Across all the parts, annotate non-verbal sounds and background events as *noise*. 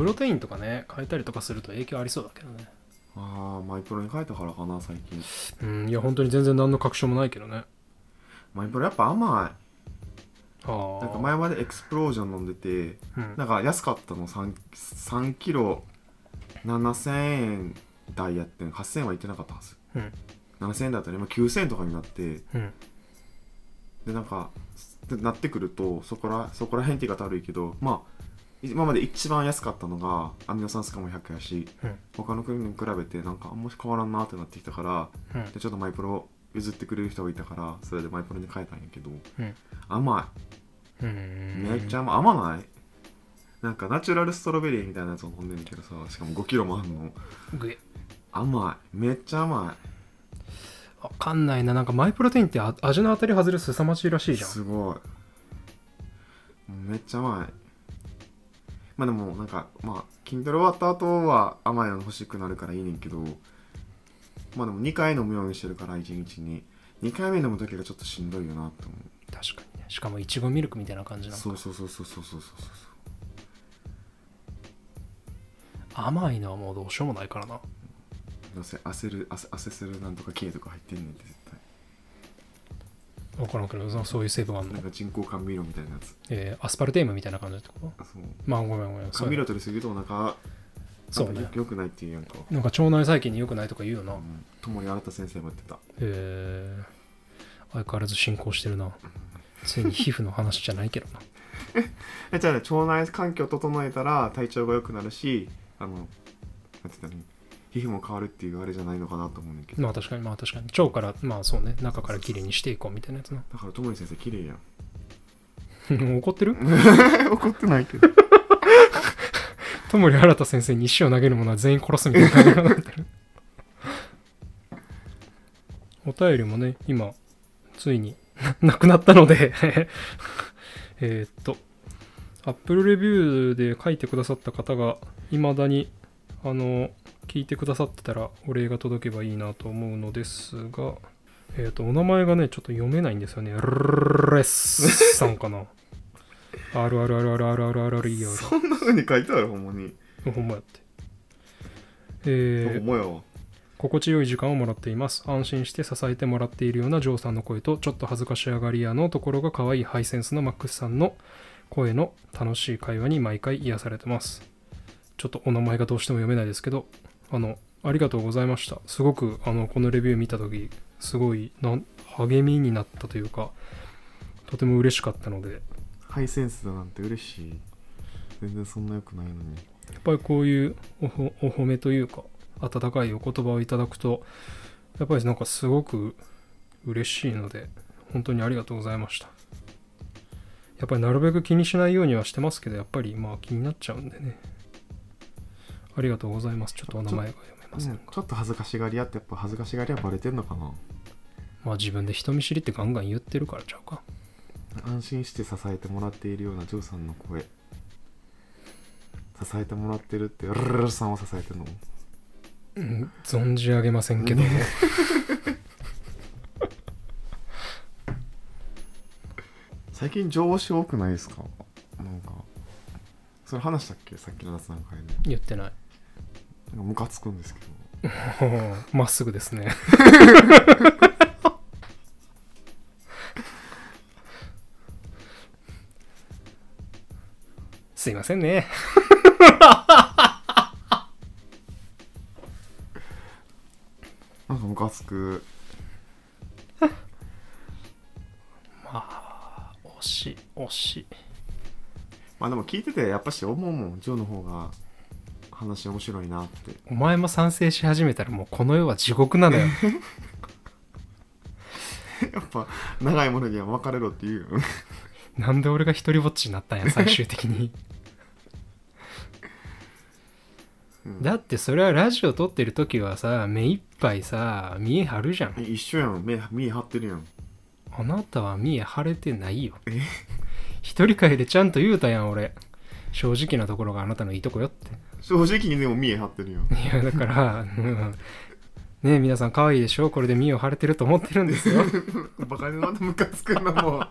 プロテインとかね変えたりとかすると影響ありそうだけどね。ああマイプロに変えたからかな最近。うんいや本当に全然何の確証もないけどね。マイプロやっぱ甘い。なんか前までエクスプロージョン飲んでてうん。なんか安かったの。3, 3キロ7000円台やってん。8000円はいってなかったはず。うん。7000円だったら今9000円とかになって。うん。でなんかでなってくるとそこらそこら辺って言い方悪いけどまあ今まで一番安かったのがアミノ酸スカも100やしうん。他の国に比べてなんかあんまし変わらんなってなってきたからうん。でちょっとマイプロ譲ってくれる人がいたからそれでマイプロに変えたんやけどうん。甘ういん。めっちゃ甘い甘ない。なんかナチュラルストロベリーみたいなやつを飲んでんねんけどさしかも5キロもあんの。甘い。めっちゃ甘わかんないな。なんかマイプロテインってあ味の当たり外れすさまじいらしいいじゃん。すごい。めっちゃ甘いまあでもなんかまあ筋トレ終わった後は甘いの欲しくなるからいいねんけどまあでも2回飲むようにしてるから1日に。2回目飲む時がちょっとしんどいよなって思う。確かにね。しかもいちごミルクみたいな感じなのか。そうそうそうそうそうそうそう甘いのはもうどうしようもないからな。どうせ焦る汗汗するなんとか系とか入ってんねんって絶分からんけどそそういう成分あんの？対なん、か人工甘味料みたいなやつ。えーアスパルテームみたいな感じってこ？とあそう。まあごめんごめん甘味料取りすぎるとお腹そうね。よよくないっていうやんか。なんか腸内細菌に良くないとか言うよな、うん。友に新田先生も言ってた。えー。相変わらず進行してるな。ついに皮膚の話じゃないけどな。*laughs* えじゃあね腸内環境を整えたら体調が良くなるしあのなんて言ったらいい皮膚も変わるっていうあれじゃないのかなと思うねんだけど。まあ確かにまあ確かに。腸からまあそうね。中からきれいにしていこうみたいなやつなだから友に先生綺麗やん。*laughs* 怒ってる？*laughs* 怒ってないけど。友利新先生に石を投げる者は全員殺すみたいな感じになってる。*laughs* お便りもね今ついになくなったので。えーっと Apple レビューで書いてくださった方がいまだにあの聞いてくださってたらお礼が届けばいいなと思うのですがえーとお名前がねちょっと読めないんですよねレッスさんかな RRRRRRRR そんな風に書いてあるほんまにほんまやって。えーほんまやわ心地よい時間をもらっています。安心して支えてもらっているようなジョーさんの声と、ちょっと恥ずかしがり屋のところが可愛いハイセンスのマックスさんの声の楽しい会話に毎回癒されてます。ちょっとお名前がどうしても読めないですけど、あの、ありがとうございました。すごく、あの、このレビュー見たとき、すごいなん励みになったというか、とても嬉しかったので、ハイセンスだなんて嬉しい。全然そんな良くないのに。やっぱりこういうお褒めというか温かいお言葉をいただくとやっぱりなんかすごく嬉しいので本当にありがとうございました。やっぱりなるべく気にしないようにはしてますけどやっぱりまあ気になっちゃうんでねありがとうございます。ちょっとお名前が読めませんが、ちょっと恥ずかしがり屋ってやっぱ恥ずかしがり屋バレてんのかな？まあ自分で人見知りってガンガン言ってるからちゃうか。安心して支えてもらっているようなジョーさんの声。支えてもらってるってルルルさんを支えてるの？うん存じ上げませんけども。*laughs* 最近上司多くないですか？なんかそれ話したっけ？さっきの雑談会で。言ってないなんかムカつくんですけど。*laughs* まっすぐですね。*laughs* すいませんね。なんかムカつく。惜しい惜しい。まあでも聞いててやっぱし思うもんジョーの方が話面白いなって。お前も賛成し始めたらもうこの世は地獄なのよ。*laughs* やっぱ長いものには別れろって言うよなんで俺が一人ぼっちになったんや最終的に。うん。だってそれはラジオ撮ってる時はさ目いっぱいさ見え張るじゃん。え一緒やん。目見え張ってるやん。あなたは見え張れてないよ。え？一人会でちゃんと言うたやん俺。正直なところがあなたのいいとこよって正直にでも見え張ってるやんいやだから、うん。ねえ皆さん可愛いでしょ？これで見栄を張れてると思ってるんですよ。*laughs* バカにまたムカつくなもう。*laughs*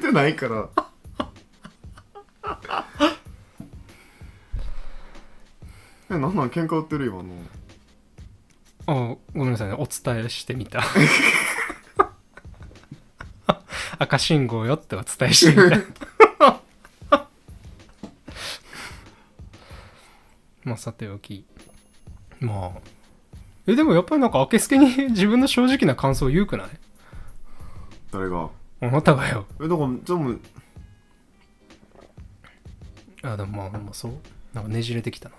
てないから。えなんなん？喧嘩売ってる今の。あごめんなさいね。お伝えしてみた *laughs* 赤信号よってお伝えしてみた *laughs* まあさておき。まあえでもやっぱりなんか明けすけに *laughs* 自分の正直な感想を言うくない？誰が？あなたがよ。えだからでもあでもまあまあそう。なんかねじれてきたな。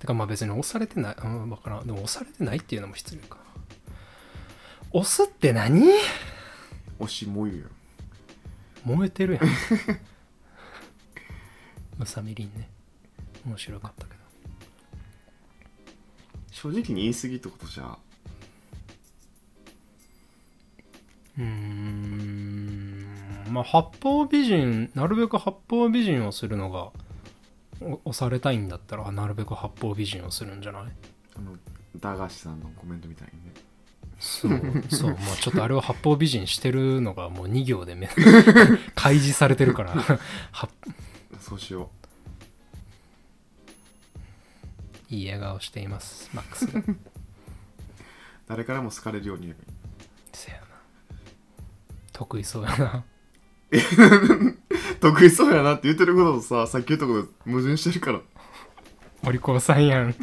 てかまあ別に押されてない。うんわからん。でも押されてないっていうのも失礼か。押すって何？推しもゆや燃えてるやん。*laughs* ムサミリンね。面白かったけど。正直に言い過ぎってことじゃ。うーん。まあ八方美人なるべく八方美人をするのがお押されたいんだったらなるべく八方美人をするんじゃない？あの駄菓子さんのコメントみたいにねそう *laughs* そうまあちょっとあれは八方美人してるのがもう2行でめ *laughs* 開示されてるから。*laughs* はそうしよいい笑顔していますマックス。誰からも好かれるように言えばいい。せやな。得意そうやな。得意そうやなって言ってることとささっき言ったこと矛盾してるから。お利口さんやん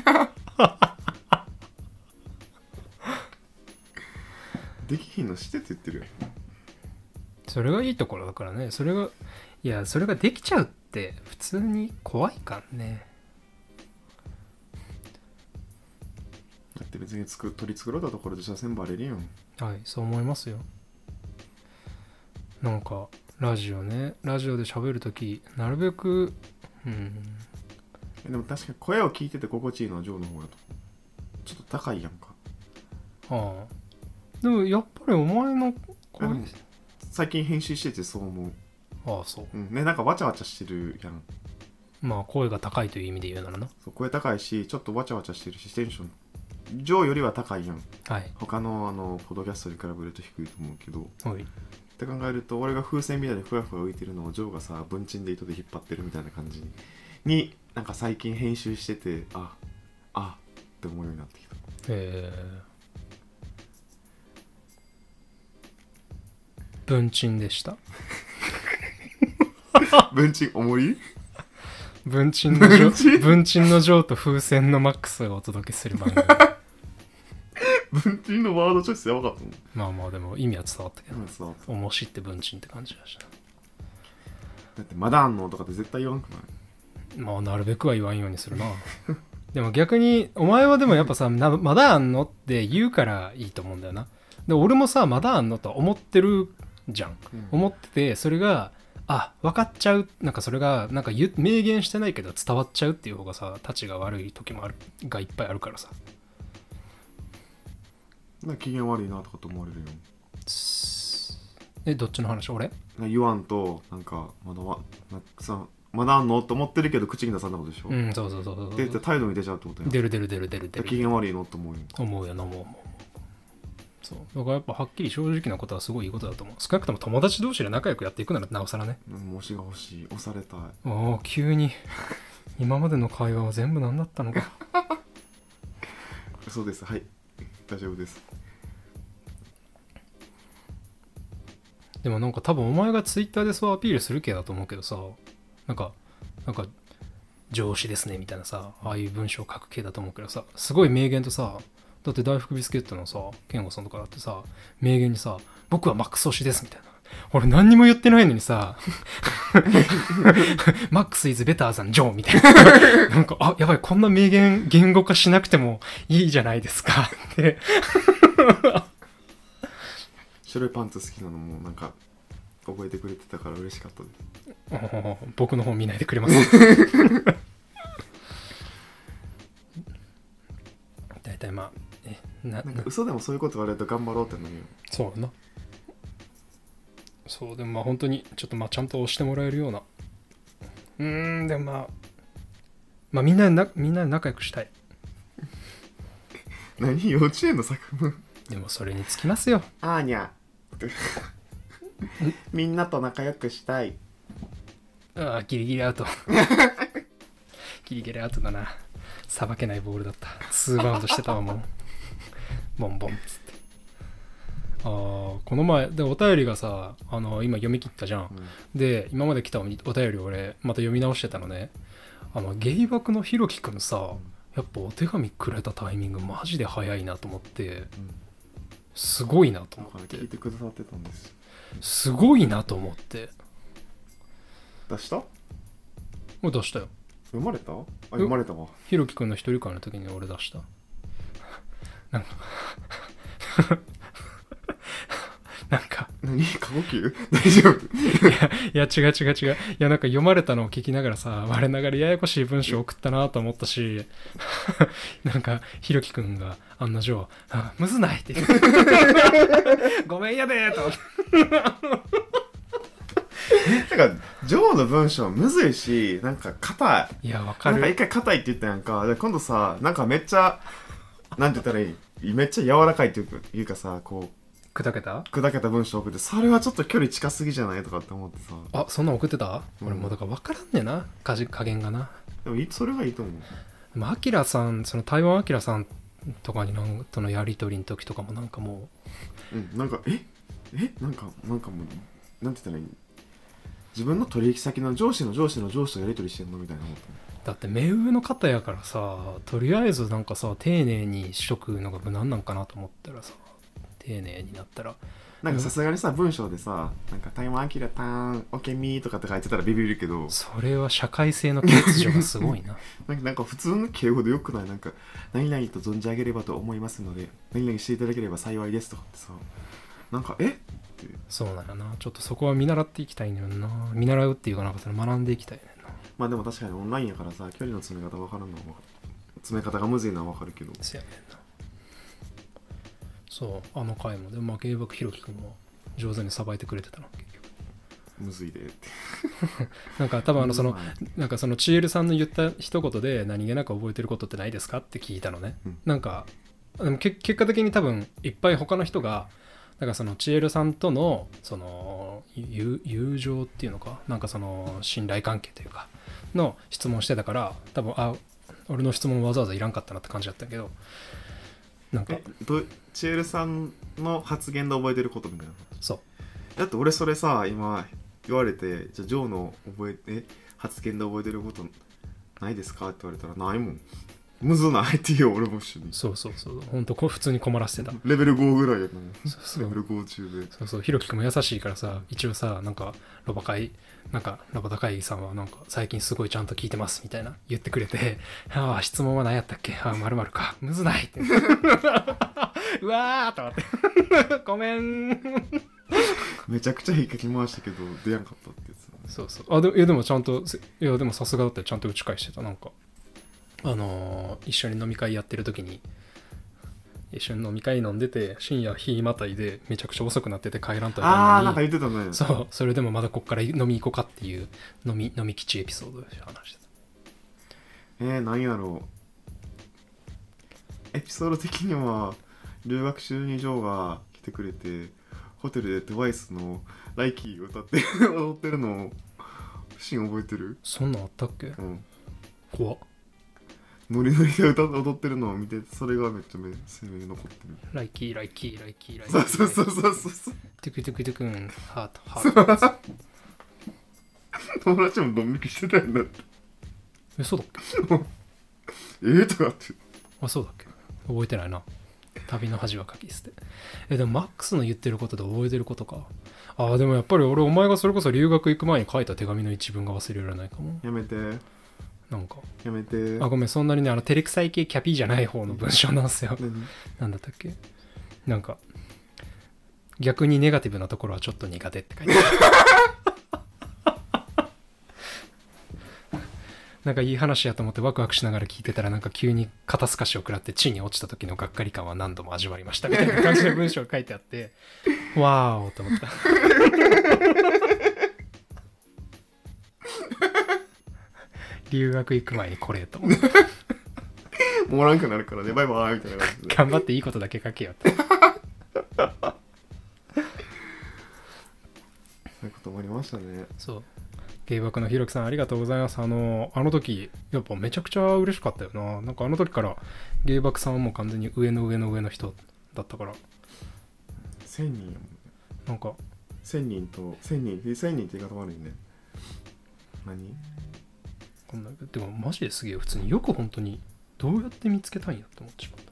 できひんのしてって言ってるよそれがいいところだからね。それがいやそれができちゃうって普通に怖いからね。だって別につく取り繕ったところでじゃあ全部バレるやん。はいそう思いますよ。なんかラジオね。ラジオで喋るときなるべくうん。えでも確かに声を聞いてて心地いいのはジョーの方やとちょっと高いやんか。ああでもやっぱりお前の声、うん最近編集しててそう思う。ああそう。うん。ねなんかわちゃわちゃしてるやん。まあ声が高いという意味で言うならな。そう声高いしちょっとわちゃわちゃしてるしテンション。ジョーよりは高いやん。はい。他のあのポッドキャストに比べると低いと思うけど。はい。って考えると俺が風船みたいにふわふわ浮いてるのをジョーがさ文鎮で糸で引っ張ってるみたいな感じになんか最近編集しててああって思うようになってきた。え。ー、文鎮でした。文鎮重い？文鎮のジョ文鎮？文鎮のジョーと風船のマックスがお届けする番組。*laughs* 文鎮のワードチョイスやばかったもん。まあまあでも意味は伝わったけど。うんそうおもしって文鎮って感じがしただってまだあんのとかって絶対言わんくない？まあなるべくは言わんようにするな。でも逆にお前はでもやっぱさ *laughs* なまだあんのって言うからいいと思うんだよな。で俺もさまだあんのとは思ってるじゃん。思っててそれがあ分かっちゃう。なんかそれがなんか言う明言してないけど伝わっちゃうっていう方がさたちが悪い時もあるがいっぱいあるからさ。な機嫌悪いなとかと思われるよえどっちの話？俺？言わんとなんかまだわなさまだあんの？と思ってるけど口に出さんなことでしょ、うんそうそうそうそうで態度に出ちゃうってことやん。出る出る出る出る出機る嫌悪いの？と思うよ思うよな思う思うそう。だからやっぱはっきり正直なことはすごいいいことだと思う。少なくとも友達同士で仲良くやっていくならなおさらね。うん推しが欲しい押されたい。おお急に。今までの会話は全部何だったのか。*laughs* そうです。はい。大丈夫です。でもなんか多分お前がツイッターでそうアピールする系だと思うけどさなんかなんか上司ですねみたいなさああいう文章を書く系だと思うけどさすごい名言とさだって大福ビスケットのさ健吾さんとかだってさ名言にさ僕はマックス推しですみたいな。俺何にも言ってないのにさ *laughs* マックスイズベターザンジョーみたいな。なんかあやばいこんな名言言語化しなくてもいいじゃないですかって。白いパンツ好きなのもなんか覚えてくれてたから嬉しかったです。*laughs* 僕の方見ないでくれます。*laughs* 大体まあえななんか嘘でもそういうこと言われると頑張ろうってなるよそうだな。そうでもまあ本当にちょっとまあちゃんと押してもらえるような。うーんでもまあまあみんなでなみんなで仲良くしたい。*laughs* 何？幼稚園の作文？でもそれにつきますよ。あーにゃみんなと仲良くしたい。ああギリギリアウト。*laughs* ギリギリアウトだな。さばけないボールだった。2バウンドしてたわもうボンボン。っつってああこの前でお便りがさあの今読み切ったじゃん。で今まで来たお便り俺また読み直してたのね。あのゲイバクのひろきくんさやっぱお手紙くれたタイミングマジで早いなと思ってすごいなと思って。聞いてくださってたんです。すごいなと思って。出した？もう出したよ。読まれた？あ読まれたわ。ひろきくんの一人会の時に俺出したなんか。*laughs* なんか。何？過呼吸大丈夫？いや違う違う違う。いやなんか読まれたのを聞きながらさ我ながらややこしい文章送ったなと思ったし。*laughs* なんかひろきくんが案の定「あむずない」って言って。*laughs* ごめんやでーと。思ってだからジョーの文章むずいしなんか硬い。いやわかなんか一る回硬いって言ったやんか。で今度さなんかめっちゃなんて言ったらいい？めっちゃ柔らかいっていうかさこ砕けた？う砕けた文章送ってそれはちょっと距離近すぎじゃないとかって思ってさ。あそんなん送ってた、うん。俺もうだから分からんねんな。加じ加減がな。でもそれがいいと思う？でもアキラさんその台湾アキラさんとかになんとのやり取りの時とかもなんかもうんなんかえ？え？なんかなんかもうなんて言ったらいい？自分の取引先の上司の上司の上司とやり取りしてんの？みたいな思ったうだって目上の方やからさとりあえずなんかさ丁寧にしとくのが無難なんかなと思ったらさ丁寧になったら。なんかさすがにさ文章でさなんか台湾アキラターンオケミーとかって書いてたらビビるけどそれは社会性の欠如がすごいな。*laughs* なんか普通の敬語でよくない？なんか何々と存じ上げればと思いますので何々していただければ幸いですとかってさなんかえ？って。そうなんやな。ちょっとそこは見習っていきたいんだよな。見習うっていうかなんかそれ学んでいきたいねまあでも確かにオンラインやからさ距離の詰め方分からんのは詰め方がむずいのは分かるけど。せやねんな。そうあの回も。でもまあ芸爆ひろきくんも上手にさばいてくれてたな結局。むずいでって。*laughs* なんか多分あのそのなんかそのチエルさんの言った一言で何気なく覚えてることってないですか？って聞いたのね、うん。なんかでもけ結果的に多分いっぱい他の人がなんかそのチエルさんとのその友友情っていうのかなんかその信頼関係というかの質問してたから多分あ俺の質問わざわざいらんかったなって感じだったけどなんか。チエルさんの発言で覚えてることみたいな？そう。だって俺それさ今言われてじゃあジョーの覚えて発言で覚えてることないですか？って言われたらないもんむずないって言うよ俺も一緒にそうそうそう本当こ普通に困らせてたレベル5ぐらいやなそうそうレベル5中でそうそう、ひろきくんも優しいからさ、一応さ、なんか、ロバ会、なんか、ロバ高いさんは、なんか、最近すごいちゃんと聞いてます、みたいな言ってくれて、ああ、質問は何やったっけああ、まるまるか。むずないって。*laughs* うわーと思って。*laughs* ごめん。めちゃくちゃ引っかき回したけど出やんかったってやつだねそうそう。あ、でいやでもちゃんと、せいや、でもさすがだったよちゃんと打ち返してた。なんか、あのー一緒に飲み会やってる時に、一緒に飲み会飲んでて、深夜日またいで、めちゃくちゃ遅くなってて帰らんとああなんか言ってたね。そう、それでもまだこっから飲み行こうかっていう飲み飲み吉エピソードで話してえー、何やろう。エピソード的には留学中にジョーが来てくれてホテルで TWICE の「LIKEY」歌って *laughs* 踊ってるのをシーン覚えてる？た。そんなんあったっけ？うん。怖っ。ノリノリで歌踊ってるのを見てそれがめっちゃ目鮮明に残ってる LIKEY、LIKEY、LIKEY、LIKEY。そうそうそうそうトゥクトゥクトゥクン、ハート、ハート。友達もドン引きしてたんだってえ、そうだっけえー、とかってあ、そうだっけ覚えてないな。旅の恥はかき捨て。え、でもマックスの言ってることで覚えてることか。ああ、でもやっぱり俺、お前がそれこそ留学行く前に書いた手紙の一文が忘れられないかも。やめてなんか。やめて。あ、ごめん、そんなにね、あの、照れくさい系キャピーじゃない方の文章なんですよ。何なんだったっけ？なんか逆にネガティブなところはちょっと苦手って書いてある。*laughs* なんかいい話やと思ってワクワクしながら聞いてたらなんか急に肩透かしを食らって地に落ちた時のがっかり感は何度も味わいましたみたいな感じの文章が書いてあって *laughs* わーおと思った留学行く前にこれと。*laughs* もらんくなるからね。バイバイみたいな感じで。頑張っていいことだけ書けよって。止まりましたね。そう。芸爆のひろきさんありがとうございます。あのあの時やっぱめちゃくちゃ嬉しかったよな。なんかあの時から芸爆さんはもう完全に上の上の上の人だったから。1000人。やもんねなんか。1000人と1000人。1000人って言い方悪いね。何？こんなでもマジですげえ普通に。よく本当にどうやって見つけたんやって思ってしまった。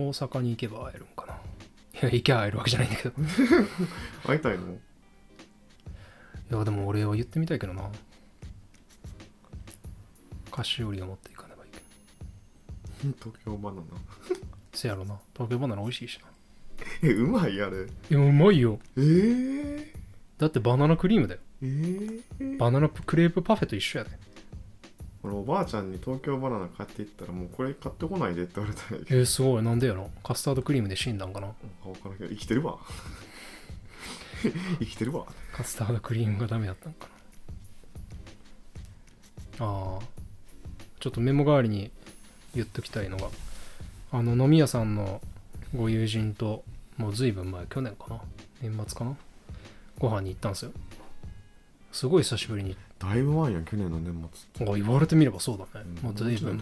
大阪に行けば会えるんかな。いや行けば会えるわけじゃないんだけど。会いたいの？いやでも俺は言ってみたいけどな。菓子折りを持っていかねばいけん。*laughs* 東京バナナ。*laughs* せやろな。東京バナナ美味しいしなえうまいあれ。いやうまいよ。えー、だってバナナクリームだよ。えー、バナナクレープパフェと一緒やで。俺おばあちゃんに東京バナナ買っていったらもうこれ買ってこないでって言われたんやけど。えー、すごい。なんでやろ？カスタードクリームで死んだんかな？分からんけど生きてるわ。*laughs* 生きてるわ。カスタードクリームがダメだったのかな？ああちょっとメモ代わりに言っときたいのがあの飲み屋さんのご友人ともう随分前去年かな？年末かな？ご飯に行ったんですよ。すごい久しぶりに。だいぶ前やん去年の年末って。あ言われてみればそうだね、うんもう随分。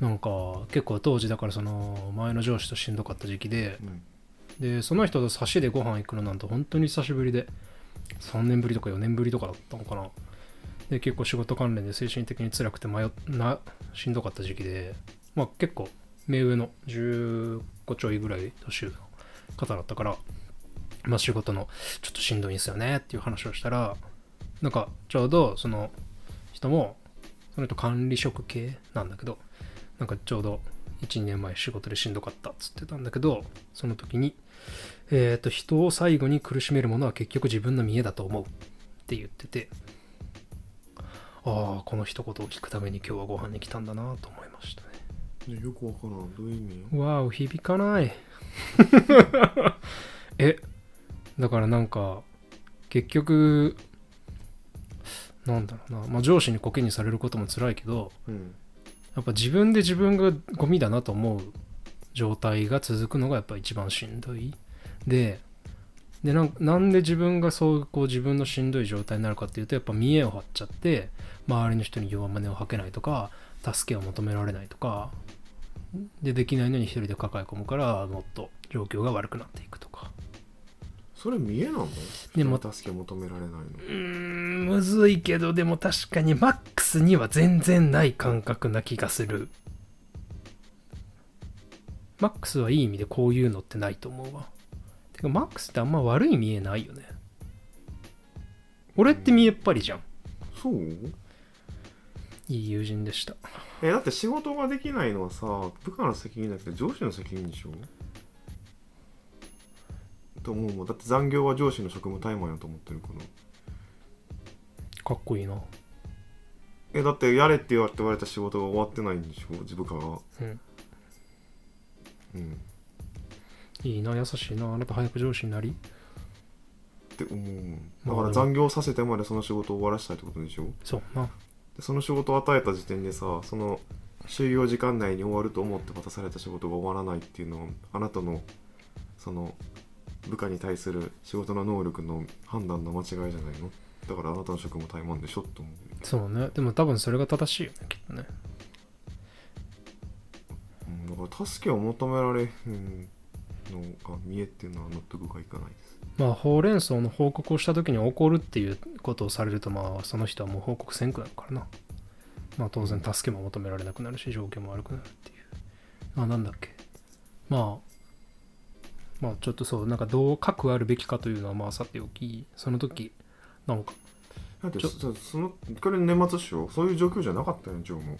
なんか結構当時だからその前の上司としんどかった時期でうん。でその人と差しでご飯行くのなんて本当に久しぶりで3年ぶりとか4年ぶりとかだったのかな。で結構仕事関連で精神的に辛くて迷っなしんどかった時期でまあ結構目上の15ちょいぐらい年上の方だったからまあ仕事のちょっとしんどいんですよねっていう話をしたらなんかちょうどその人もその人管理職系なんだけどなんかちょうど12年前仕事でしんどかったっつってたんだけどその時にえっ、と人を最後に苦しめるものは結局自分の見栄だと思うって言っててああこの一言を聞くために今日はご飯に来たんだなと思いましたね。よくわからん。どういう意味わお響かない *laughs* えだからなんか結局なんだろうな、まあ、上司にコケにされることも辛いけどうん。やっぱ自分で自分がゴミだなと思う状態が続くのがやっぱ一番しんどい。ででなんなんで自分がそうこう自分のしんどい状態になるかっていうとやっぱ見栄を張っちゃって周りの人に弱音を吐けないとか助けを求められないとかでできないのに一人で抱え込むからもっと状況が悪くなっていくとか。それ見えなの？でも助け求められないの。うーんむずいけどでも確かにマックスには全然ない感覚な気がする。マックスはいい意味でこういうのってないと思うわ。てかマックスってあんま悪い見えないよね。俺って見えっぱりじゃん。そう？いい友人でした。えだって仕事ができないのはさ部下の責任だけど上司の責任でしょ？と思うもん。だって残業は上司の職務怠慢やと思ってるから。かっこいいな。えだってやれって言われた仕事が終わってないんでしょ？自部下がうん。うん。いいな優しいな。あなた早く上司になり。って思うだから残業させてまでその仕事を終わらせたいってことでしょ？そうなでその仕事を与えた時点でさその就業時間内に終わると思って渡された仕事が終わらないっていうのはあなたのその部下に対する仕事の能力の判断の間違いじゃないの？だからあなたの職務怠慢でしょって思うそうね。でも多分それが正しいよねきっとね。うん、だから助けを求められへんのが見えっていうのは納得がいかないですまあほうれん草の報告をした時に怒るっていうことをされるとまあその人はもう報告せんくなるからな。まあ当然助けも求められなくなるし状況も悪くなるっていう。あなんだっけ。まあまあちょっとそうなんかどう核あるべきかというのはまあさておきその時なんか。だってちょそそのこれ年末っしょ？そういう状況じゃなかったよ常務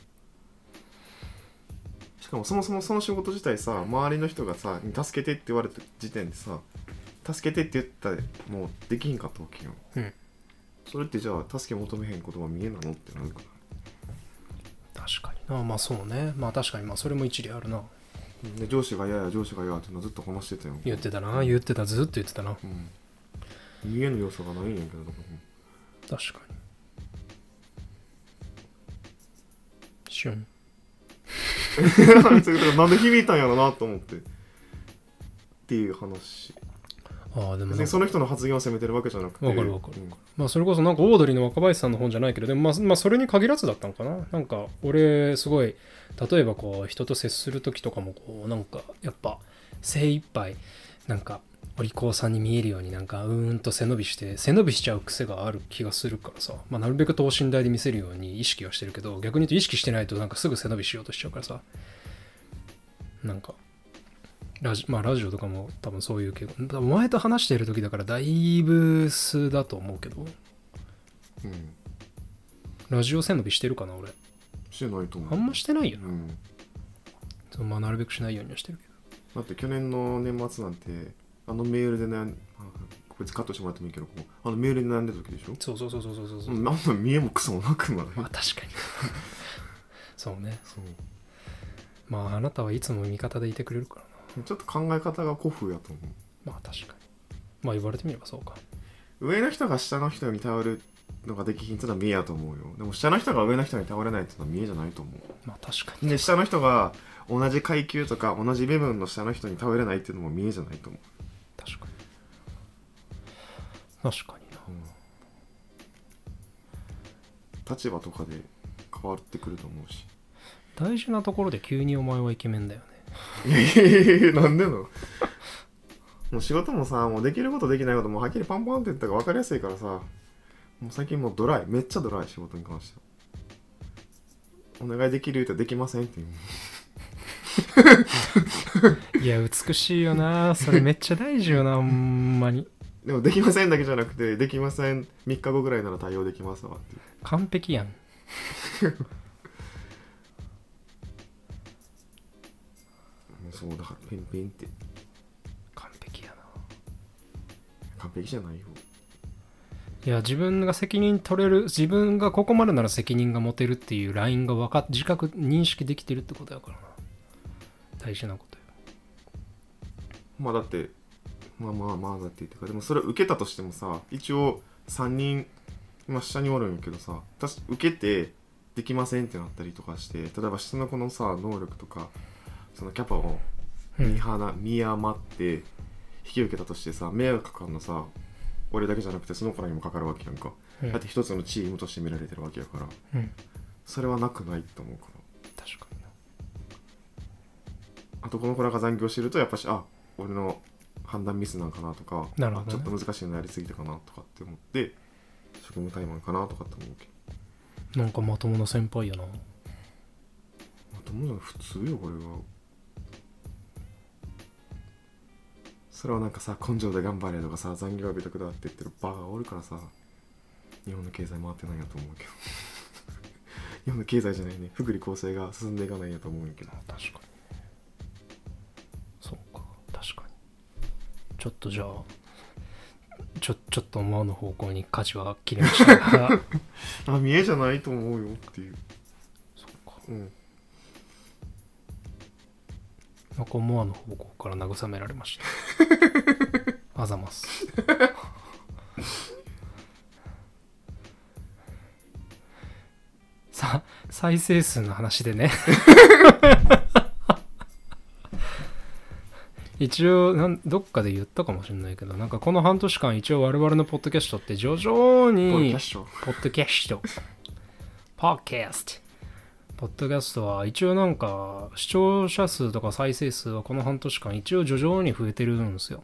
しかもそもそもその仕事自体さ周りの人がさ「助けて」って言われた時点でさ「助けて」って言ったらもうできひんかったわけよ、うん。それってじゃあ助け求めへんことは見えなのってなるから。確かにな。まあそうね。まあ確かに。まあそれも一理あるな。で上司が嫌や上司が嫌ってのずっと話してたよ。言ってたな。言ってた。ずっと言ってたな。うん。見えぬ要素がないんやけど確かに。シュン。*laughs* なんで響いたんやろなと思って。っていう話ああでも別にその人の発言を責めてるわけじゃなくて。わかるわかる。うん。まあそれこそなんかオードリーの若林さんの本じゃないけどでもまあ、まあ、それに限らずだったのかな。なんか俺すごい例えばこう人と接する時とかもこうなんかやっぱ精一杯なんかお利口さんに見えるようになんかうーんと背伸びして背伸びしちゃう癖がある気がするからさ、まあ、なるべく等身大で見せるように意識はしてるけど逆に言うと意識してないとなんかすぐ背伸びしようとしちゃうからさ。なんかラジまあラジオとかも多分そういう傾向多分お前と話している時だからだいぶ素だと思うけど。うん。ラジオ背伸びしてるかな俺。してないと思う。あんましてないよな、うん。そうまあなるべくしないようにはしてるけど。だって去年の年末なんてあのメールで悩んあ別にカットしてもらってもいいけどこうあのメールで悩んでた時でしょ？そうそうそうそうそうそう、う。んなんの見えもクソもなくなるまあ確かに。*laughs* そうね。そう。まああなたはいつも味方でいてくれるからなちょっと考え方が古風やと思う。まあ確かに。まあ言われてみればそうか。上の人が下の人に頼るのができひんってのは見えやと思うよ。でも下の人が上の人に頼れないってのは見えじゃないと思まあ確かうで下の人が同じ階級とか同じ身分の下の人に頼れないっていうのも見えじゃないと思う、に確かに。確かにな。立場とかで変わってくると思うし。大事なところで急にお前はイケメンだよねいやいやいやなんでの？もう仕事もさもうできることできないこともはっきりパンパンって言ったら分かりやすいからさ。もう最近もうドライめっちゃドライ仕事に関しては。お願いできる言うとできませんっていう。いや美しいよな。それめっちゃ大事よなほんまに。でもできませんだけじゃなくてできません。3日後ぐらいなら対応できますわって完璧やんそうだからペンペンって。完璧やな。完璧じゃないよいや自分が責任取れる自分がここまでなら責任が持てるっていうラインが分かっ自覚認識できてるってことやからな。大事なことよ。まあだってまあまあまあだって言ってかでもそれを受けたとしてもさ一応3人今下におるんやけどさたし受けてできませんってなったりとかして例えば下の子のさ能力とかそのキャパをうん。見はな見余って引き受けたとしてさ迷惑かかるのさ俺だけじゃなくてその子らにもかかるわけやんか、うん。だって一つのチームとして見られてるわけやから。うん。それはなくないと思うから。確かにな。あとこの子らが残業してるとやっぱしあ俺の判断ミスなんかなとかなるほどね。あちょっと難しいのやりすぎたかなとかって思って職務怠慢かなとかって思うけど。なんかまともな先輩やな。まともじゃない普通よこれはそれはなんかさ根性で頑張れとかさ残業日とくだって言ってるバカがおるからさ日本の経済回ってないんやと思うけど。*laughs* 日本の経済じゃないね。福利厚生が進んでいかないんやと思うんやけど確かに。そうか。確かに。ちょっとじゃあちょちょっと思わぬ方向に舵は切れましたが。*laughs* あ見えじゃないと思うよっていう。そうか。うん。なんか思わぬ方向から慰められましたあざます *laughs* さ再生数の話でね *laughs* 一応なんどっかで言ったかもしれないけどなんかこの半年間一応我々のポッドキャストって徐々ポッドキにャストポッドキャスト。ポッドキャスト。ポッドキャストは一応なんか視聴者数とか再生数はこの半年間一応徐々に増えてるんですよ。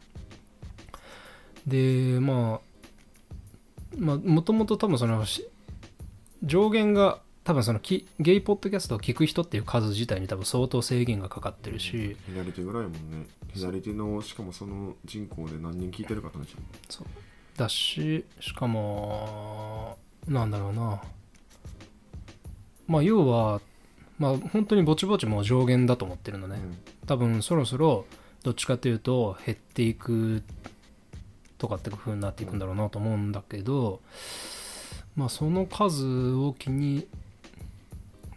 で、まあ、まあ、もともと多分そのし上限が多分そのきゲイポッドキャストを聞く人っていう数自体に多分相当制限がかかってるし、左手ぐらいもんね左手のしかもその人口で何人聞いてるかって話もだし、しかも、なんだろうな。まあ、要は、まあ、本当にぼちぼちもう上限だと思ってるのね。多分、そろそろ、どっちかというと、減っていくとかって風になっていくんだろうなと思うんだけど、まあ、その数を気に、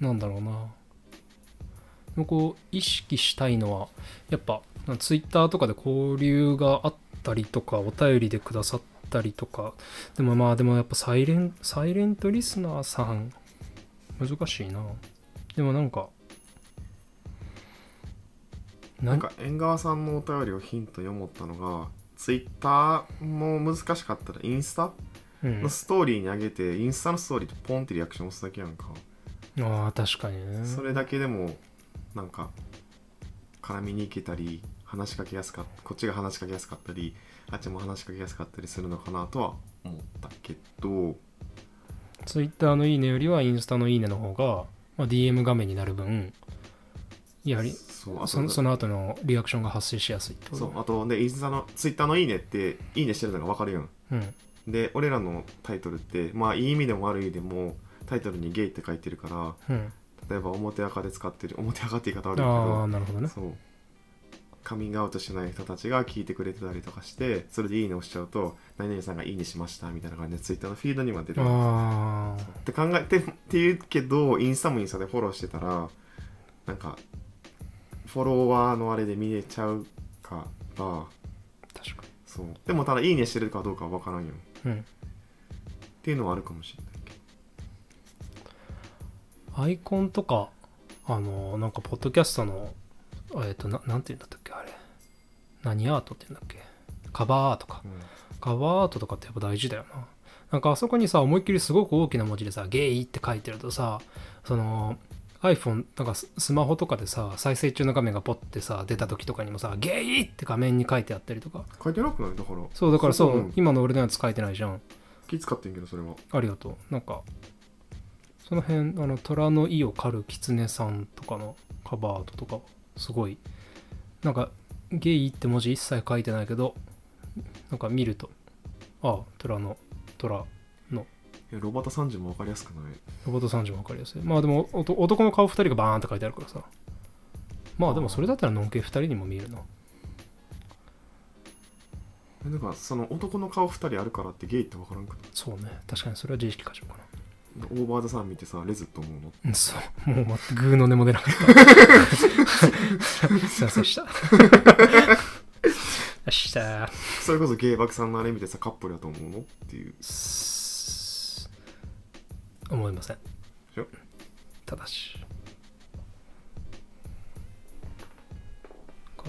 なんだろうな。こう、意識したいのは、やっぱ、ツイッターとかで交流があったりとか、お便りでくださったりとか、でもまあでもやっぱサイレン、サイレントリスナーさん、難しいな。でもなんか、なんか縁側さんのお便りをヒントに思ったのがツイッターも難しかったらインスタ？うん。のストーリーに上げて、インスタのストーリーとポンってリアクション押すだけやんか、ああ確かにね。それだけでもなんか絡みに行けたり話しかけやすかこっちが話しかけやすかったりあっちも話しかけやすかったりするのかなとは思ったけどツイッターのいいねよりはインスタのいいねの方が、まあ、DM 画面になる分やはりそそのその後のリアクションが発生しやすい。ってことそうあとでインスタのツイッターの「いいね」って「いいね」してるのが分かるやん。うん。で俺らのタイトルってまあいい意味でも悪い意味でもタイトルにゲイって書いてるからうん。例えば表赤で使ってる表赤って言い方悪いけああどなるほどね。そうカミングアウトしない人たちが聞いてくれてたりとかしてそれで「いいね」押しちゃうと「何々さんがいいねしました」みたいな感じでツイッターのフィードには出るああって考えてって言うけどインスタもインスタでフォローしてたらなんかフォロワーのあれで見れちゃうから確かそう。でもただ「いいね」してるかどうかは分からんよ。っにうん。ていうのはあるかもしれないけど。アイコンとかあのなんかポッドキャストのえっ、とななんて言うんだったっけ？あれ。何アートって言うんだっけ？カバーアートか。カバーアートとかってやっぱ大事だよな。なんかあそこにさ思いっきりすごく大きな文字でさ「ゲイ」って書いてるとさその iPhone なんかススマホとかでさ再生中の画面がポッてさ出た時とかにもさ「ゲイ」って画面に書いてあったりとか。書いてなくない？だから。そうだからそううん今の俺のやつ書いてないじゃん。気使ってんけどそれは。ありがとう。なんかその辺あの虎の意を狩る狐さんとかのカバーアートとかすごい。なんかゲイって文字一切書いてないけどなんか見るとああ虎の虎いやロバタ三十も分かりやすくない。ロボット30も分かりやすい。まあでもおと男の顔2人がバーンって書いてあるからさ。まあでもそれだったらのんけ2人にも見えるな。えなんかその男の顔二人あるからってゲイって分からんくない？そうね。確かにそれは自意識過剰かなオーバーザさん見てさレズと思うの？うんそう。もうグーの音も出なかった。すいませんでした。それこそゲイバクさんのあれ見てさカップルだと思うの？っていう。ー思いません。しょただし。か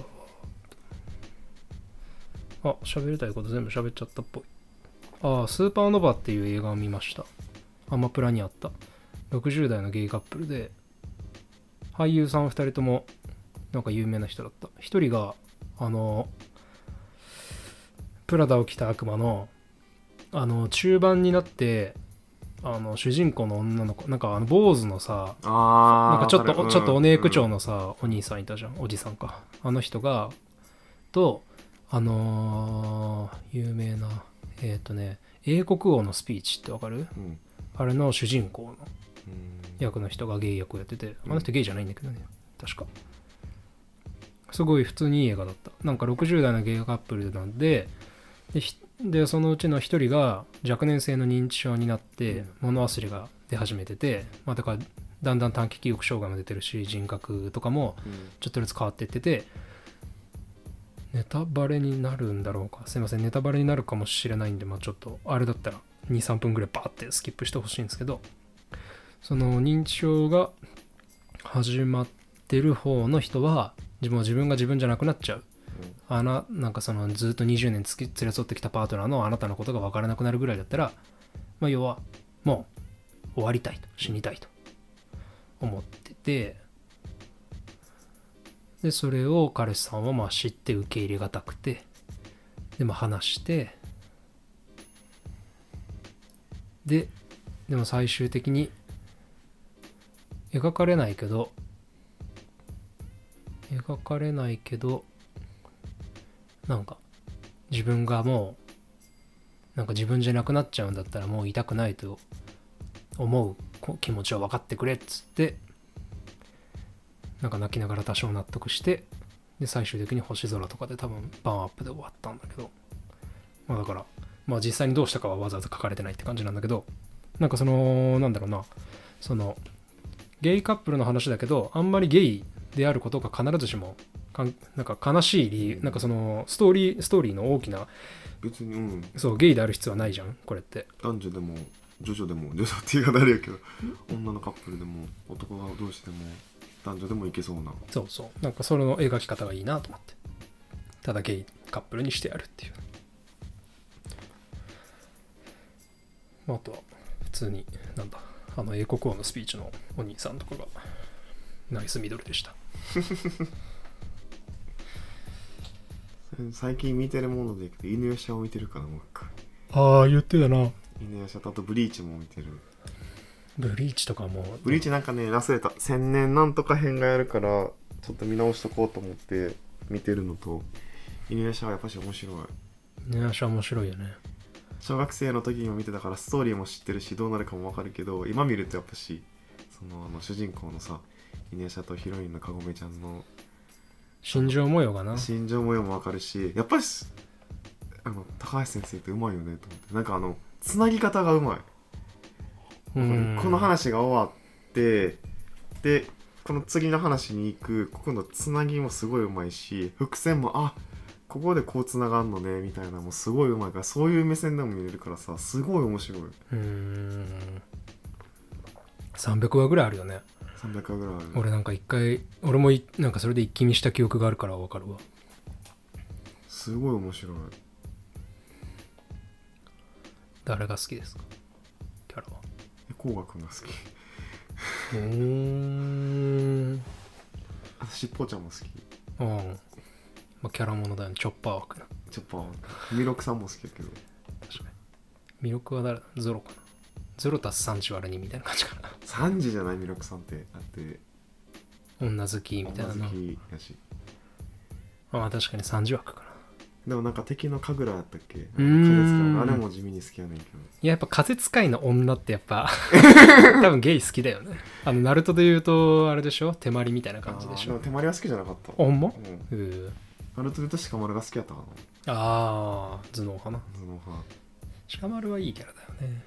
あ喋りたいこと全部喋っちゃったっぽい。ああスーパーノヴァっていう映画を見ましたアマプラにあった。60代のゲイカップルで俳優さん2人ともなんか有名な人だった。1人があのプラダを着た悪魔のあの中盤になってあの主人公の女の子なんかあの坊主のさあなんかちょっと、ちょっとお姉区長ののさ、お兄さんいたじゃん。おじさんか。あの人がとあのー有名なえっ、とね英国王のスピーチってわかる？うんうんあれの主人公の役の人がゲイ役をやっててあの人ゲイじゃないんだけどね確かすごい普通にいい映画だったなんか60代のゲイカップルなんでででそのうちの一人が若年性の認知症になって物忘れが出始めてて、まあ、だからだんだん短期記憶障害も出てるし人格とかもちょっとずつ変わっていっててネタバレになるんだろうかすいませんネタバレになるかもしれないんで、まあ、ちょっとあれだったら23分ぐらいバーってスキップしてほしいんですけどその認知症が始まってる方の人は自分は自分が自分じゃなくなっちゃう。あななんかそのずっと20年つき連れ添ってきたパートナーのあなたのことが分からなくなるぐらいだったら、まあ、要はもう終わりたいと死にたいと思っててでそれを彼氏さんはまあ知って受け入れがたくてでまあ話してででも最終的に描かれないけど描かれないけどなんか自分がもうなんか自分じゃなくなっちゃうんだったらもう痛くないと思う気持ちを分かってくれっつってなんか泣きながら多少納得してで最終的に星空とかで多分バンアップで終わったんだけど。まあだからまあ実際にどうしたかはわざわざ書かれてないって感じなんだけどなんかそのなんだろうな。そのゲイカップルの話だけどあんまりゲイであることが必ずしもかんなんか悲しい理由なんかそのストーリーストーリーの大きな別にうん。そうゲイである必要はないじゃんこれって。男女でも女女でも女女って言い方あれやけど女のカップルでも男が同士でも男女でもいけそうな。そうそう。なんかそれの描き方がいいなと思って。ただゲイカップルにしてやるっていう、まあ、あとは普通になんだあの英国王のスピーチのお兄さんとかがナイスミドルでした。*laughs* 最近見てるものでいくと犬夜叉を見てるかなもああ言ってたな。犬夜叉とあとブリーチも見てる。ブリーチとかもブリーチなんかね忘れた。千年なんとか編がやるからちょっと見直しとこうと思って見てるのと犬夜叉はやっぱし面白い。ね足は面白いよね小学生の時にも見てたからストーリーも知ってるしどうなるかも分かるけど今見るとやっぱしそのあの主人公のさ犬夜叉とヒロインのかごめちゃんの心情模様がな。心情模様も分かるしやっぱりあの高橋先生ってうまいよねと思ってなんかあのつなぎ方がうまい。うん。この話が終わってでこの次の話に行くここのつなぎもすごいうまいし伏線もあここでこうつながんのねみたいなのもすごいうまいからそういう目線でも見れるからさすごい面白い。うーん。300話ぐらいあるよね。300話ぐらいある。俺なんか一回俺もいなんかそれで一気見した記憶があるから分かるわ。すごい面白い。誰が好きですか？キャラは。えこうがくんが好き。うーん。あとしっぽちゃんも好き。うんまあキャラものだよね。チョッパー枠。なちょっとミロクさんも好きやけど。確かに。魅力は誰だ？ゾロかな。ゾロ足す3割る2みたいな感じかな。3時じゃないミロクさんってだって。女好きみたいな女好なきやしああ確かに30枠かな。でもなんか敵の神楽やったっけ？風ーん。使うの。あれも地味に好きやねんけど。いややっぱ風使いの女ってやっぱ *laughs* 多分ゲイ好きだよね。あのナルトで言うとあれでしょ？手まりみたいな感じでしょ？あーも手まりは好きじゃなかった。ほんま？うん。うーナルトで言うと鹿丸が好きやったかな。ああ頭脳派な。頭脳派。鹿丸はいいキャラだよね。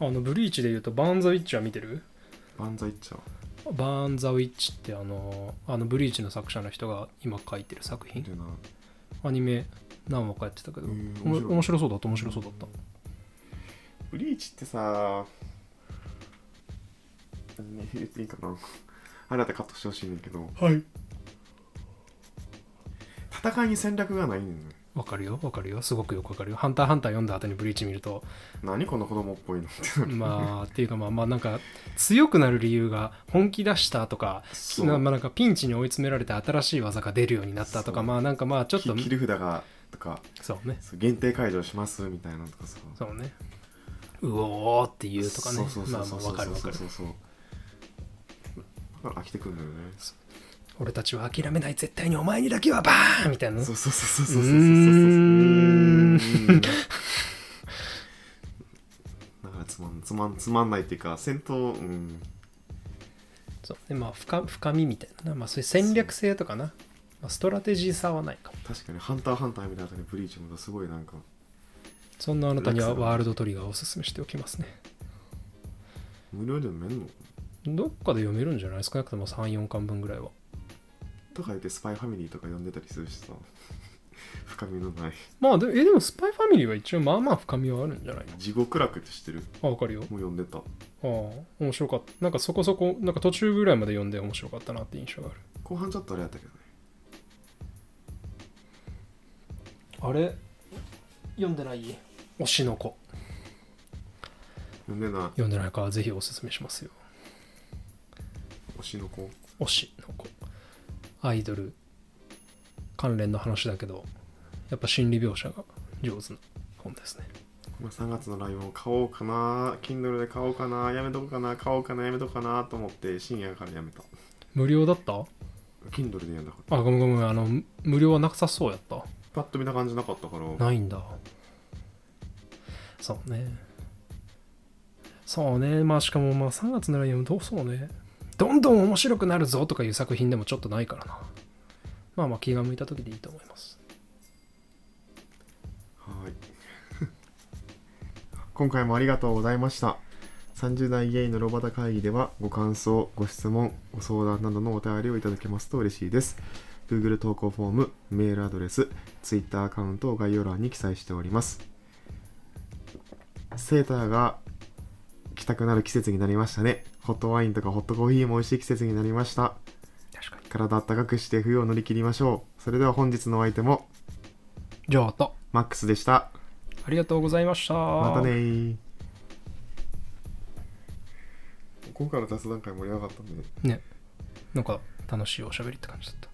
あのブリーチで言うとバーン・ザ・ウィッチは見てる？万歳っちゃうバーン・ザ・ウィッチってあのあのブリーチの作者の人が今書いてる作品？アニメ何話かやってたけど、面白い。面白そうだった面白そうだった。ブリーチってさね言っていいかなあれだってカットしてほしいねんけど。はい。戦いに戦略がないねん。ねわかるよわかるよ。すごくよくわかるよ。ハンターハンター読んだ後にブリーチ見ると。何この子供っぽいのってまあっていうかまあまあなんか強くなる理由が本気出したとかそう。なまあなんかピンチに追い詰められて新しい技が出るようになったとかまあなんかまあちょっと。き切り札がとかそうね。そう限定解除しますみたいなのとかさ。そうね。うおーっていうとかね。そうそうまあまあそうそうわかるわかるそうそうそう飽きてくるんだよね。俺たちは諦めない絶対にお前にだけはバーンみたいなね。そうそうそうそうそうそうだからつまんつまんつまんないっていうか戦闘うん。そう。でまあ深深みみたいなな。まあそういう戦略性とかな、まあ、ストラテジーさはないかも。確かに「ハンターハンター」みたいなブリーチもすごいなんか。そんなあなたにはワールドトリガーをおすすめしておきますね。無料で読めんの？どっかで読めるんじゃない少なくとも34巻分ぐらいは。とか言ってスパイファミリーとか読んでたりするしさ。*laughs* 深みのない。まあでえでもスパイファミリーは一応まあまあ深みはあるんじゃない？地獄楽って知ってる？あわかるよ。もう読んでた。ああ面白かった。なんかそこそこなんか途中ぐらいまで読んで面白かったなって印象がある。後半ちょっとあれやったけどね。あれ？読んでない推しの子。読んでない。読んでないからぜひおすすめしますよ推しの子。推しの子。アイドル。関連の話だけどやっぱ心理描写が上手な本ですね。まあ、3月のライオン買おうかな。Kindle で買おうかな。やめとこうかな。買おうかな。やめとこうかなと思って深夜からやめた。無料だった？Kindle で読んだからあごめんごめん。あのむ無料はなさそうやった。パッと見た感じなかったから。ないんだ。そうね。そうね。まあしかもまあ3月のライオンどうそうねどんどん面白くなるぞとかいう作品でもちょっとないからな。まあまあ気が向いた時でいいと思います。はい。*laughs* 今回もありがとうございました。30代ゲイのロバタ会議ではご感想ご質問ご相談などのお便りをいただけますと嬉しいです。Google 投稿フォームメールアドレス Twitter アカウントを概要欄に記載しております。セーターが着たくなる季節になりましたね。ホットワインとかホットコーヒーも美味しい季節になりました。確かに。体温かくして冬を乗り切りましょう。それでは本日のお相手もじゃあと。マックスでした。ありがとうございました。またねー。今回の雑談会盛り上がったねね。なんか楽しいおしゃべりって感じだった